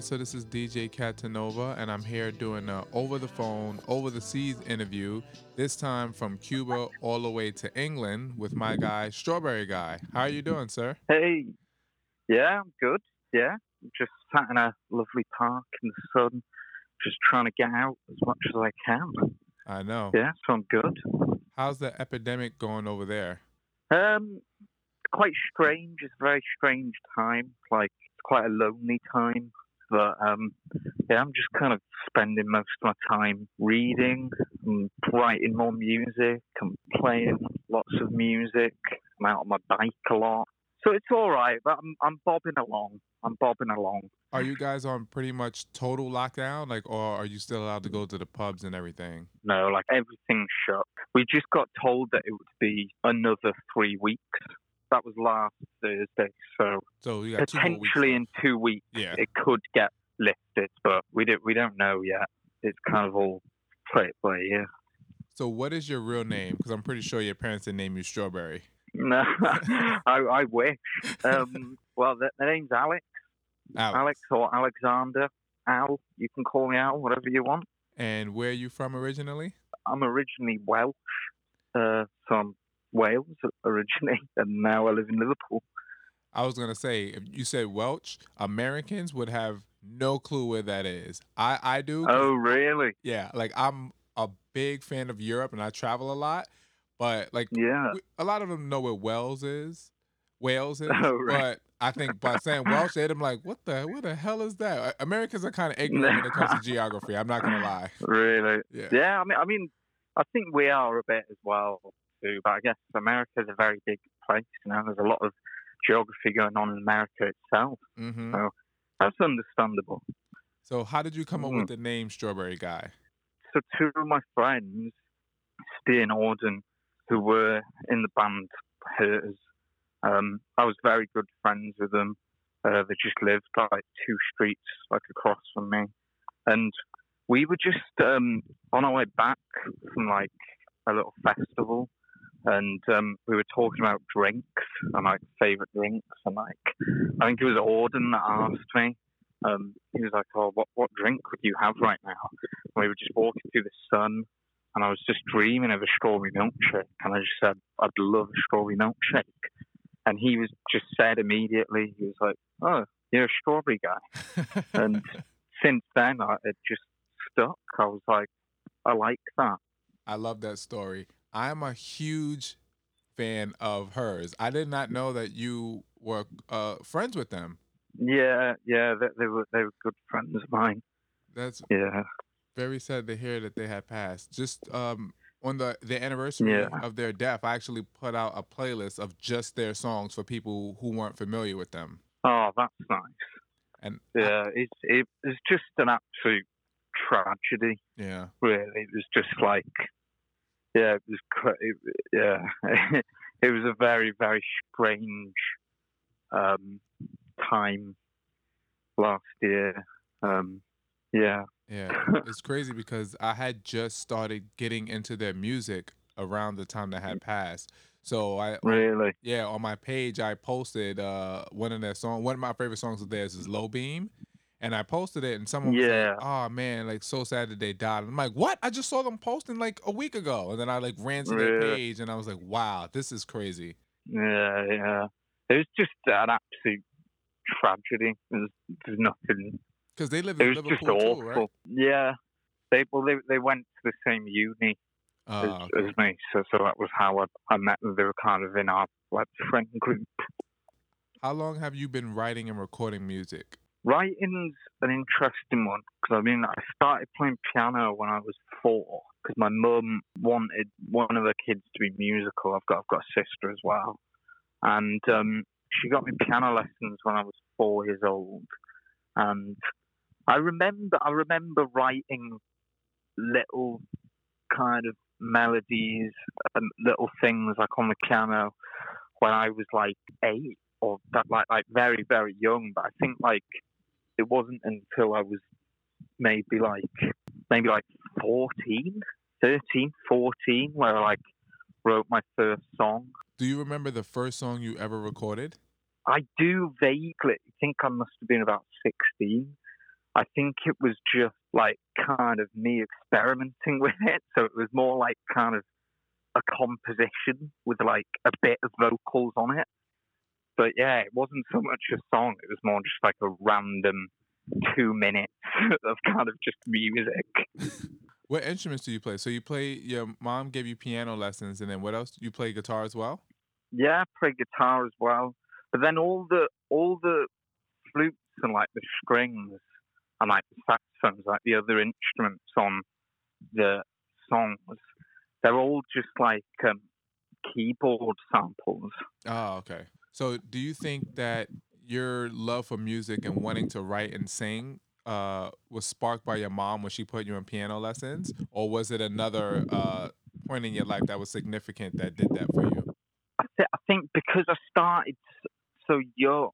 right, so this is DJ Catanova, and I'm here doing a over the phone, over the seas interview. This time from Cuba all the way to England with my guy Strawberry Guy. How are you doing, sir? Hey, yeah, I'm good. Yeah, just sat in a lovely park in the sun, just trying to get out as much as I can. I know. Yeah, so I'm good. How's the epidemic going over there? Um, quite strange. It's a very strange time. Like it's quite a lonely time. But um, yeah, I'm just kind of spending most of my time reading, and writing more music, and playing lots of music. I'm out on my bike a lot, so it's all right. But I'm I'm bobbing along. I'm bobbing along. Are you guys on pretty much total lockdown, like, or are you still allowed to go to the pubs and everything? No, like everything's shut. We just got told that it would be another three weeks. That was last Thursday, so So got two potentially in two weeks Yeah. it could get lifted, but we don't we don't know yet. It's kind of all play it by ear. So what is your real name? Because I'm pretty sure your parents didn't name you Strawberry. No, I, I wish. Um, well, the, the name's Alex, Alex. Alex or Alexander. Al, you can call me Al, whatever you want. And where are you from originally? I'm originally Welsh, uh, from Wales originally, and now I live in Liverpool. I was gonna say if you said Welch, Americans would have no clue where that is. I I do. Oh, really? Yeah, like I'm a big fan of Europe and I travel a lot, but like Yeah. we- a lot of them know where Wales is. Wales is, Oh, right. but I think by saying Welsh, they'd be like, "What the? What the hell is that?" Americans are kind of ignorant when it comes to geography. I'm not gonna lie. Really? Yeah. Yeah, I mean, I mean, I think we are a bit as well too. But I guess America's a very big place. You know, there's a lot of geography going on in America itself. hmm Oh. That's understandable. So, how did you come up Mm. with the name Strawberry Guy? So two of my friends, Steve and Auden, who were in the band Her's, um, I was very good friends with them. Uh, they just lived like two streets like across from me, and we were just um, on our way back from like a little festival, and um, we were talking about drinks and like favorite drinks, and like I think it was Auden that asked me. Um, he was like, "Oh, what what drink would you have right now?" And we were just walking through the sun, and I was just dreaming of a strawberry milkshake, and I just said, "I'd love a strawberry milkshake." And he was just said immediately, he was like, "Oh, you're a strawberry guy." And since then, I, it just stuck. I was like, "I like that." I love that story. I'm a huge fan of Her's. I did not know that you were uh, friends with them. Yeah, yeah, they, they were they were good friends of mine. That's Yeah, very sad to hear that they had passed. Just um, on the the anniversary Yeah. of their death, I actually put out a playlist of just their songs for people who weren't familiar with them. oh, that's nice. And Yeah, it's it, it's just an absolute tragedy. yeah, really. It was just like, yeah, it was, it, yeah, it was a very, very strange um, time last year. Um, yeah, yeah, it's crazy because I had just started getting into their music around the time that had passed. So I really. Yeah, on my page I posted uh one of their song one of my favorite songs of theirs is Low Beam. And I posted it and someone was Yeah. like, Oh man, like so sad that they died. I'm like, What? I just saw them posting like a week ago. And then I like ran to their Really? page and I was like, Wow, this is crazy. Yeah, yeah. It was just an absolute tragedy. There's, there's nothing. Because they live It in was Liverpool just too, awful. right? Yeah. They well, they they went to the same uni ah, as, Oh, okay. as me, so so that was how I, I met them. They were kind of in our like friend group. How long have you been writing and recording music? Writing's an interesting one because I mean I started playing piano when I was four because my mum wanted one of her kids to be musical. I've got I've got a sister as well, and um, she got me piano lessons when I was four years old, and I remember I remember writing little kind of melodies and little things like on the piano when I was like eight or that like like very very young. But I think like it wasn't until I was maybe like maybe like 14, 13, 14 where I like wrote my first song. Do you remember the first song you ever recorded? I do vaguely think I must have been about 16. I think it was just like kind of me experimenting with it. So it was more like kind of a composition with like a bit of vocals on it. But yeah, it wasn't so much a song. It was more just like a random two minutes of kind of just music. What instruments do you play? So you play. Your mom gave you piano lessons, and then what else? You play guitar as well. Yeah, I play guitar as well. But then all the all the flutes and like the strings and like the saxophones, like the other instruments on the songs, they're all just like um, keyboard samples. Oh, okay. So do you think that your love for music and wanting to write and sing uh, was sparked by your mom when she put you in piano lessons, or was it another uh, point in your life that was significant that did that for you? I, th- I think because I started so young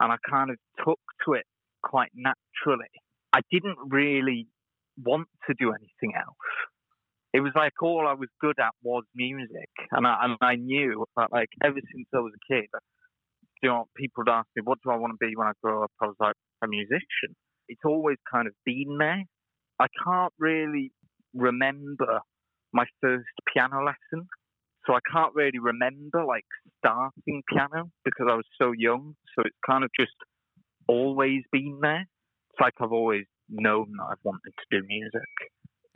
and I kind of took to it quite naturally, I didn't really want to do anything else. It was like all I was good at was music, and I and I knew that like ever since I was a kid, you know, people would ask me, "What do I want to be when I grow up?" I was like, "A musician." It's always kind of been there. I can't really remember my first piano lesson, so I can't really remember like starting piano because I was so young. So it's kind of just always been there. It's like I've always known that I've wanted to do music.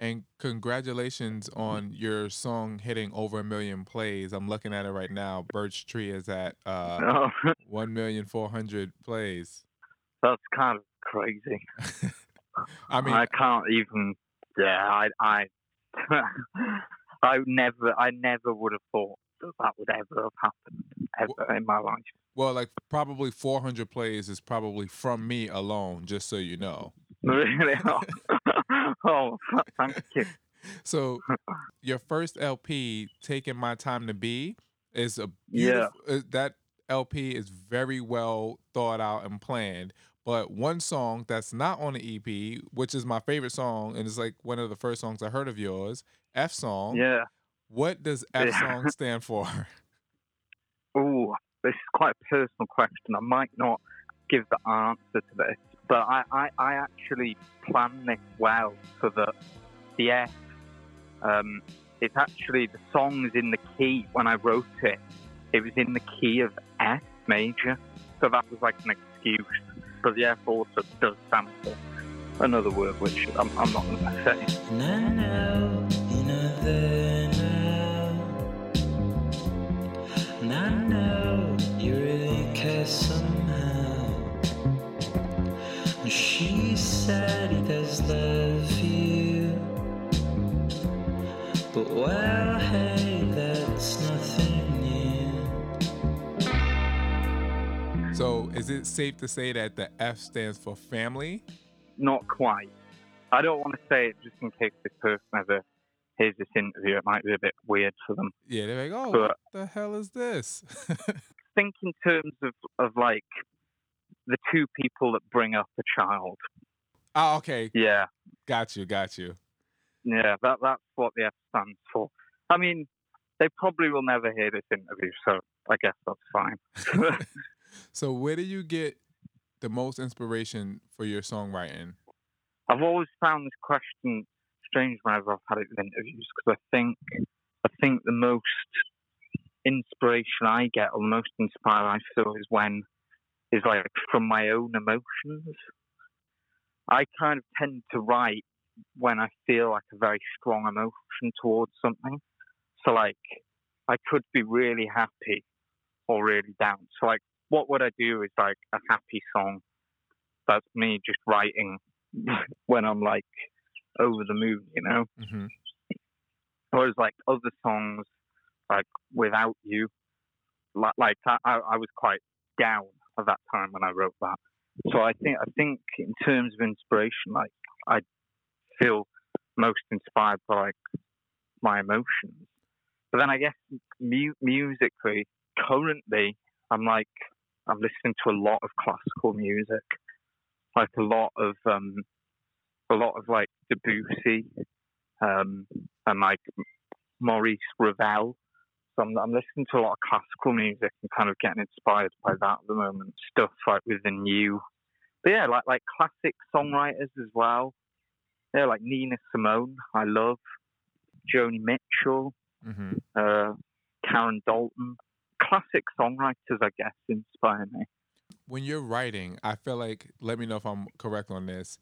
And congratulations on your song hitting over a million plays. I'm looking at it right now. Birch Tree is at uh, Oh, one million four hundred plays. that's kind of crazy. I mean, I can't even. Yeah, I, I, I never, I never would have thought that that would ever have happened ever in my life. well, like probably 400 plays is probably from me alone, just so you know. Really? oh, thank you. So your first LP, "Taking My Time to Be," is a Yeah. uh, That LP is very well thought out and planned. But one song that's not on the EP, which is my favorite song, and it's like one of the first songs I heard of yours, F song. Yeah. What does F Yeah. song stand for? Oh, this is quite a personal question. I might not give the answer to this, but I, I, I actually planned this well so that the F, um, it's actually the song's in the key when I wrote it. It was in the key of F major, so that was like an excuse. But the F also does for another word, which I'm, I'm not going to say. I know you really care. It safe to say that the F stands for family? Not quite. I don't want to say it just in case this person ever hears this interview. It might be a bit weird for them. Yeah, they're like, oh, But- what the hell is this? Think in terms of, of like the two people that bring up a child. oh, okay, Yeah, got you, got you. yeah, that that's what the F stands for. I mean, they probably will never hear this interview, so I guess that's fine. so where do you get the most inspiration for your songwriting? I've always found this question strange whenever I've had it in interviews because I think I think the most inspiration I get or the most inspired I feel is when is like from my own emotions. I kind of tend to write when I feel like a very strong emotion towards something. So like I could be really happy or really down. So like what would I do is like a happy song. That's me just writing when I'm like over the moon, you know. hmm Whereas like other songs, like Without You, like, like I, I I was quite down at that time when I wrote that. So I think I think in terms of inspiration, like I feel most inspired by like my emotions. But then I guess mu- musically, currently, I'm like I'm listening to a lot of classical music, like a lot of um, a lot of like Debussy, um, and like Maurice Ravel. So I'm, I'm listening to a lot of classical music and kind of getting inspired by that at the moment. Stuff like with the new but yeah, like like classic songwriters as well. Yeah, like Nina Simone, I love. Joni Mitchell, hmm uh, Karen Dalton. Classic songwriters, I guess, inspire me. When you're writing, I feel like, let me know if I'm correct on this.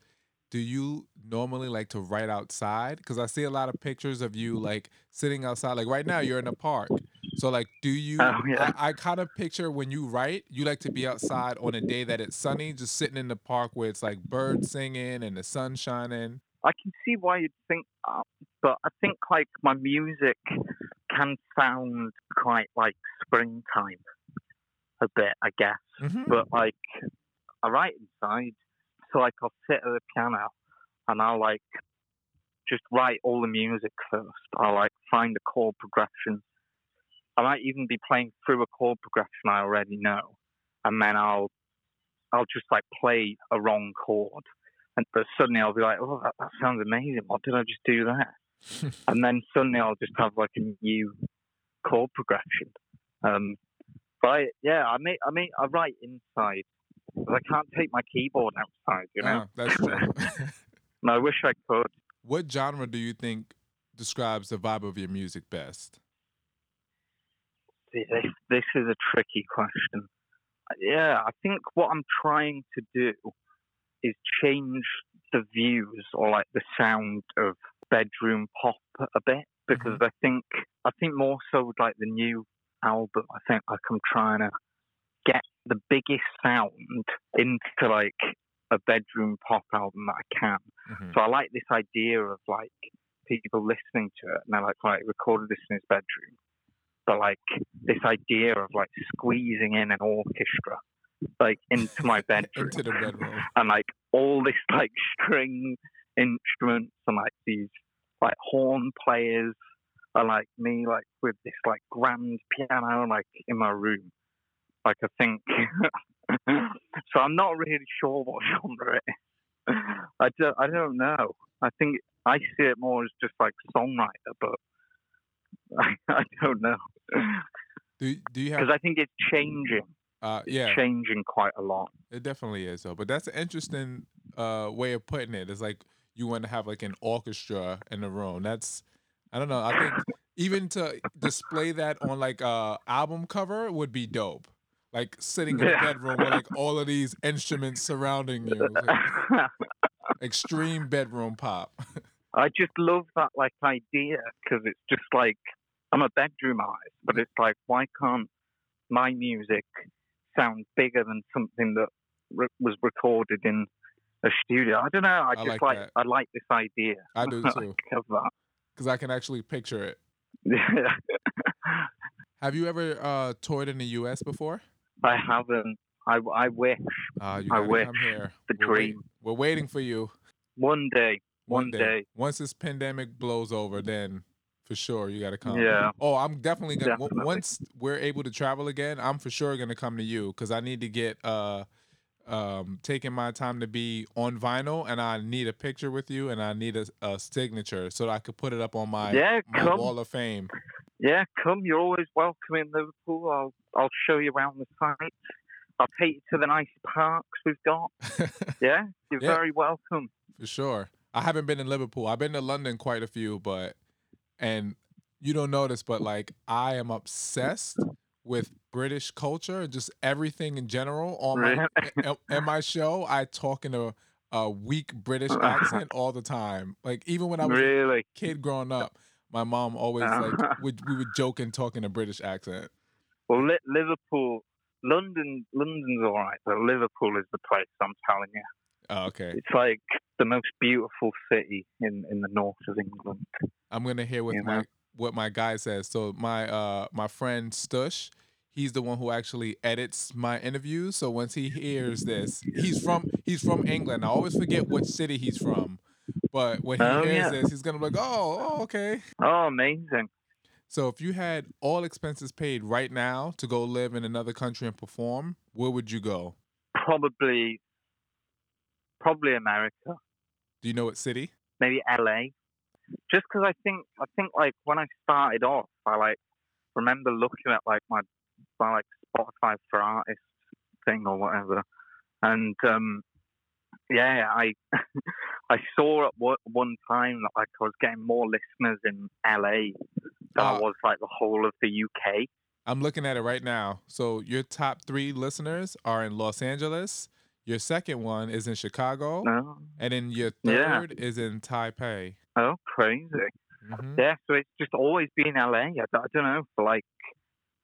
Do you normally like to write outside? Because I see a lot of pictures of you like sitting outside. Like right now, you're in a park. So like, do you? Oh, yeah. I, I kind of picture when you write, you like to be outside on a day that it's sunny, just sitting in the park where it's like birds singing and the sun shining. I can see why you'd think that, but I think like my music can sound quite like springtime a bit, I guess. hmm But like, I write inside, so like I'll sit at the piano and I'll like just write all the music first. I'll like find the chord progression. I might even be playing through a chord progression I already know, and then I'll I'll just like play a wrong chord, and but suddenly I'll be like, oh, that, that sounds amazing. What did I just do there? and then suddenly I'll just have like a new chord progression. Um, but I, yeah, I mean, I mean, I write inside, I can't take my keyboard outside. You know, Ah, that's true. and I wish I could. what genre do you think describes the vibe of your music best? See, This this is a tricky question. Yeah, I think what I'm trying to do is change the views or like the sound of bedroom pop a bit because I think I think more so with like the new album. I think like I'm trying to get the biggest sound into like a bedroom pop album that I can. Mhm. So I like this idea of like people listening to it and they're like, right, recorded this in his bedroom. But like this idea of like squeezing in an orchestra like into my bedroom Into the bedroom. and like all this like string instruments and like these like horn players and like me like with this like grand piano like in my room. Like I think so I'm not really sure what genre it is. I don't I don't know. I think I see it more as just like songwriter, but I, I don't know Do do you have? because I think it's changing. Uh, It's yeah, changing quite a lot. it definitely is though. But that's an interesting uh way of putting it. It's like you want to have like an orchestra in the room. That's I don't know. I think even to display that on like a album cover would be dope. Like sitting in a bedroom with like all of these instruments surrounding you. Like extreme bedroom pop. I just love that like idea because it's just like I'm a bedroom artist, but it's like why can't my music sound bigger than something that re- was recorded in a studio? I don't know. I I just like like. I like this idea. I do too. Because I can actually picture it. Have you ever uh toured in the US before? I haven't. I, I wish Uh, you I wish. come here. The We're wait- dream. we're waiting for you. one day. One day. Once this pandemic blows over, then for sure you got to come. Yeah. Oh, I'm definitely gonna. Definitely. Once we're able to travel again, I'm for sure gonna come to you because I need to get uh, um, taking my time to be on vinyl, and I need a picture with you, and I need a, a signature so that I could put it up on my Yeah, my wall of fame. Yeah, come. You're always welcome in Liverpool. I'll I'll show you around the site. I'll take you to the nice parks we've got. Yeah, you're Yeah. very welcome. For sure. I haven't been in Liverpool. I've been to London quite a few, but and you don't notice, but like I am obsessed with British culture, just everything in general. On my in, my show, I talk in a, a weak British accent all the time. Like even when I was a kid growing up, my mom always like would we would joke and talk in a British accent. Well, Liverpool, London, London's all right, but Liverpool is the place. I'm telling you, Oh, okay. it's like the most beautiful city in in the north of England. I'm gonna hear what You my know? What my guy says. So my uh my friend Stush, he's the one who actually edits my interviews. So once he hears this, he's from he's from England. I always forget what city he's from, but when he Oh, hears yeah. this, he's gonna be like, oh, oh, okay. Oh, amazing! So if you had all expenses paid right now to go live in another country and perform, where would you go? Probably, probably America. Do you know what city? maybe LA. Just because I think I think like when I started off, I like remember looking at like my my like Spotify for artists thing or whatever, and um yeah, I I saw at one time that like I was getting more listeners in LA than I Uh, was like the whole of the UK. I'm looking at it right now. So your top three listeners are in Los Angeles. Your second one is in Chicago, No, and then your Yeah. third is in Taipei. oh crazy. hmm Yeah, so it's just always been LA. I, I don't know like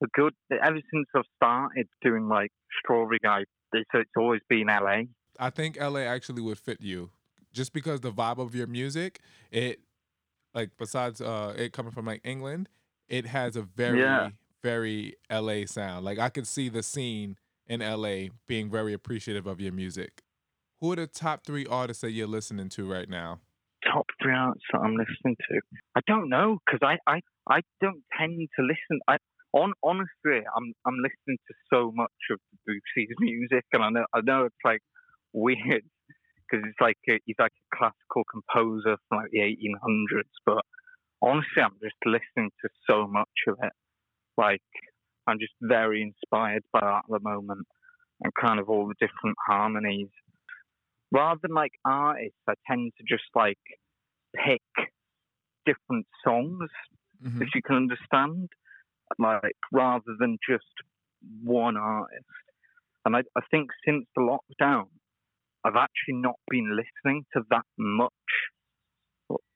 a good ever since I've started doing like Strawberry Guy. It's, it's always been LA. I think LA actually would fit you, just because the vibe of your music. It like besides uh it coming from like England, it has a very Yeah. very LA sound. Like I could see the scene in LA being very appreciative of your music. Who are the top three artists that you're listening to right now? top three artists that I'm listening to? I don't know because I, I, I don't tend to listen. I on honestly, I'm I'm listening to so much of Debussy's music, and I know I know it's like weird because it's like a, he's like a classical composer from like the 1800s, but honestly, I'm just listening to so much of it. Like I'm just very inspired by that at the moment, and kind of all the different harmonies rather than like artists, I tend to just like pick different songs, Mhm. if you can understand, like rather than just one artist. And I, I think since the lockdown, I've actually not been listening to that much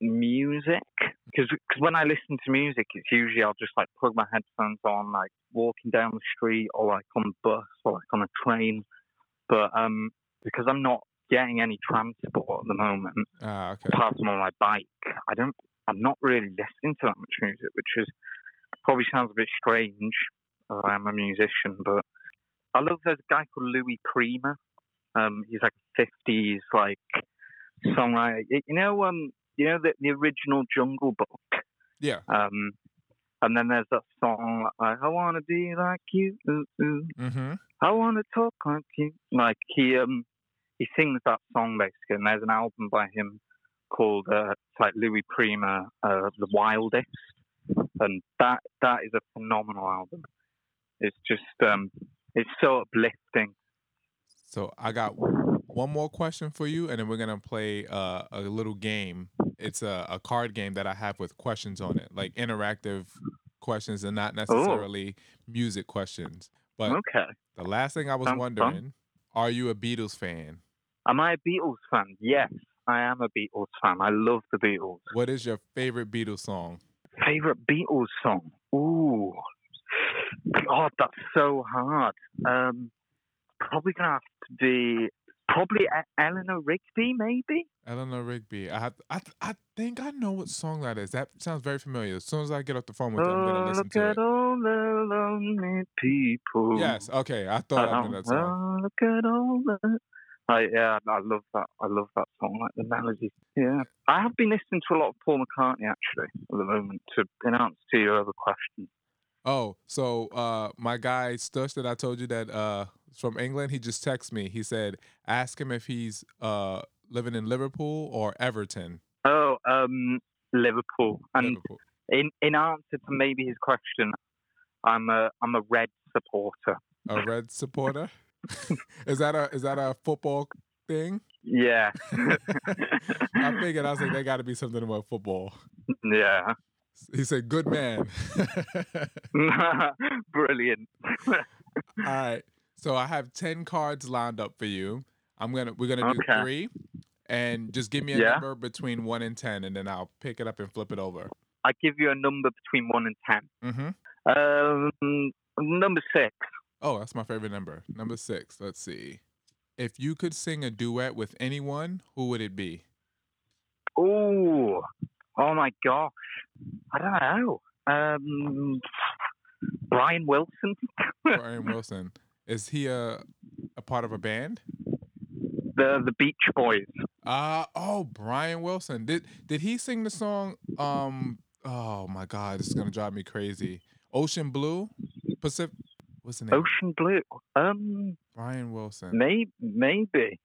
music because when I listen to music, it's usually I'll just like plug my headphones on, like walking down the street or like on the bus or like on a train. But um, because I'm not getting any transport at the moment, Ah, okay. apart from on my bike, I don't. I'm not really listening to that much music, which is probably sounds a bit strange. I'm a musician, but I love. There's a guy called Louis Prima. Um, he's like '50s like songwriter. You know, um, you know the the original Jungle Book. Yeah. Um, and then there's that song like I wanna be like you, ooh, ooh. Mm-hmm. I wanna talk like you. Like he um he sings that song basically, and there's an album by him called uh, it's like Louis Prima, uh, The Wildest, and that that is a phenomenal album. It's just um it's so uplifting. So I got one more question for you, and then we're gonna play uh, a little game. It's a, a card game that I have with questions on it, like interactive questions, and not necessarily music questions. But Okay, the last thing I was Sounds fun. wondering, are you a Beatles fan? am I a Beatles fan? Yes, I am a Beatles fan. I love the Beatles. What is your favorite Beatles song? Favorite Beatles song? Ooh, God, that's so hard. Um, probably gonna have to be probably E- Eleanor Rigby, maybe. Eleanor Rigby. I I I think I know what song that is. That sounds very familiar. As soon as I get off the phone with you, I'm gonna Oh, listen look to at it. all the lonely people. Yes. Okay. I thought I knew that song. Oh, look at all the. I, yeah, I love that. I love that song, like the melody. Yeah, I have been listening to a lot of Paul McCartney actually at the moment. To in answer to your other question, Oh, so uh, my guy Stush that I told you that uh, from England, he just texted me. He said, ask him if he's uh, living in Liverpool or Everton. oh, um, Liverpool, and Liverpool. in in answer to maybe his question, I'm a I'm a Red supporter. A red supporter. is that a is that a football thing? Yeah, I figured I was like, there got to be something about football. yeah, He said, "Good man." brilliant. All right. So I have ten cards lined up for you. I'm gonna we're gonna do Okay. three, and just give me a Yeah. number between one and ten, and then I'll pick it up and flip it over. I give you a number between one and ten. Mm-hmm. Um, number six. Oh, that's my favorite number. Number six. Let's see. If you could sing a duet with anyone, who would it be? Oh, oh my gosh. I don't know. Um, Brian Wilson. Brian Wilson. Is he a a part of a band? the the Beach Boys. Uh oh, Brian Wilson. Did did he sing the song um oh my god, this is gonna drive me crazy. Ocean Blue? Pacific what's the name? Ocean Blue. Um, Brian Wilson. maybe, maybe.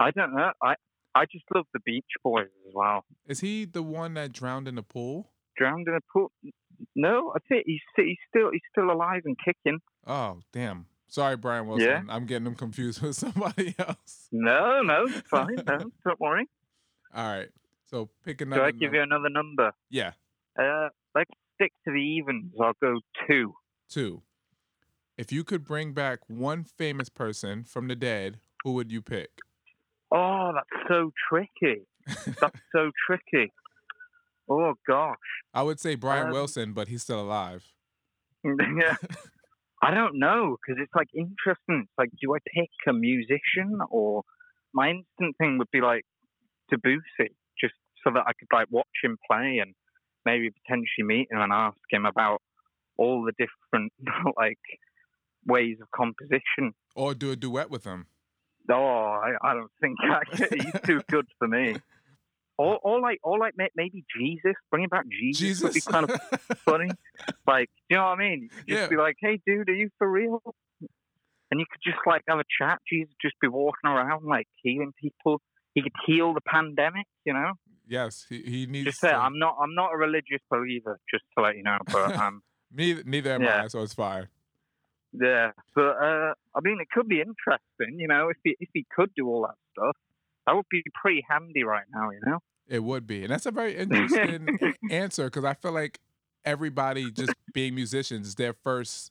I don't know. I I just love the Beach Boys as well. Is he the one that drowned in the pool? Drowned in a pool. No, I think he's he's still he's still alive and kicking. Oh, damn. Sorry, Brian Wilson. Yeah? I'm getting them confused with somebody else. No, no, it's fine. No, don't worry. All right. So pick Do another. I give num- you another number? Yeah, Uh, let's stick to the evens. I'll go two. two. If you could bring back one famous person from the dead, who would you pick? Oh, that's so tricky. That's so tricky. Oh gosh. I would say Brian Um, Wilson, but he's still alive. yeah. I don't know because it's like interesting. It's like, do I pick a musician or my instant thing would be like Debussy, just so that I could like watch him play and maybe potentially meet him and ask him about all the different like ways of composition. Or do a duet with him. Oh, I, I don't think I he's too good for me. Or, or like, or like maybe Jesus, bringing back Jesus, would be kind of funny. Like, you know what I mean? Just Yeah. be like, "Hey, dude, are you for real?" And you could just like have a chat. Jesus just be walking around like healing people. He could heal the pandemic. You know, yes, he, he needs just say, to. "I'm not, I'm not a religious believer," just to let you know. But um, neither, neither am Yeah. I, so it's fine. Yeah. But uh, I mean, it could be interesting. You know, if he if he could do all that stuff, that would be pretty handy right now. You know. It would be. And that's a very interesting answer because I feel like everybody just being musicians, their first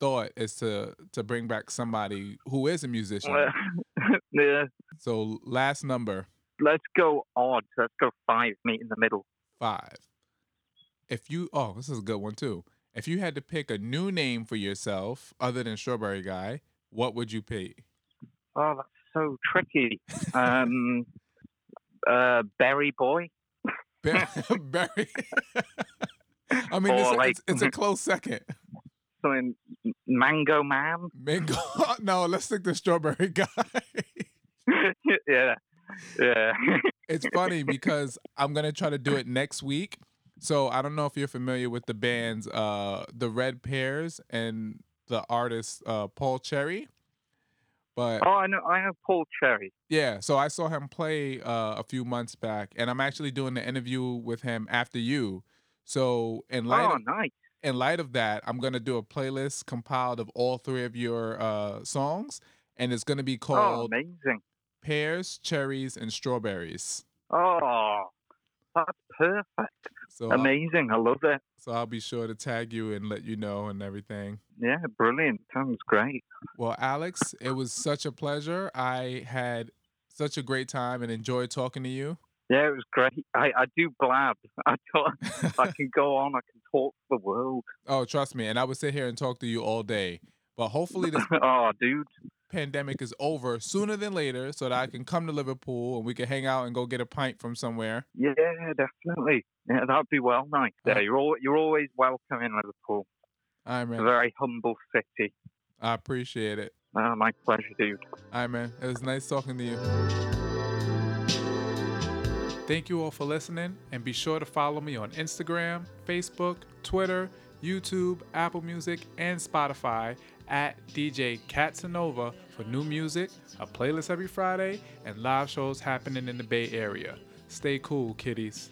thought is to to bring back somebody who is a musician. yeah. So last number Let's go odd. Let's go five. Meet in the middle. five. If you oh, this is a good one too. If you had to pick a new name for yourself other than Strawberry Guy, what would you pick? Oh, that's so tricky. Um, uh, Berry Boy. Bar- Barry. I mean, it's, a, like- it's, it's a close second. Something Mango Man. Mango. no, let's stick to Strawberry Guy. yeah. Yeah. it's funny because I'm gonna try to do it next week. So I don't know if you're familiar with the bands, uh, the Red Pears and the artist uh, Paul Cherry. But oh, I know. I know Paul Cherry. yeah, so I saw him play uh, a few months back, and I'm actually doing the interview with him after you. So in light Oh, of, nice. in light of that, I'm gonna do a playlist compiled of all three of your uh, songs, and it's gonna be called Oh, called amazing. Pears, Cherries, and Strawberries. Oh, that's perfect. So I'll- Amazing. I love it. So I'll be sure to tag you and let you know and everything. Yeah, brilliant. Sounds great. Well, Alex, it was such a pleasure. I had such a great time and enjoyed talking to you. Yeah, it was great. I, I do blab. I don't, I can go on. I can talk to the world. oh, trust me. And I would sit here and talk to you all day. But hopefully this oh, dude. Pandemic is over sooner than later so that I can come to Liverpool and we can hang out and go get a pint from somewhere. Yeah, definitely. Yeah, that'd be well nice. Uh, Yeah, you're all, you're always welcome in Liverpool. All right, It's a very humble city. I appreciate it. Uh, my pleasure, dude. All right, man. It was nice talking to you. Thank you all for listening, and be sure to follow me on Instagram, Facebook, Twitter, YouTube, Apple Music, and Spotify at DJ Katsanova for new music, a playlist every Friday, and live shows happening in the Bay Area. Stay cool, kiddies.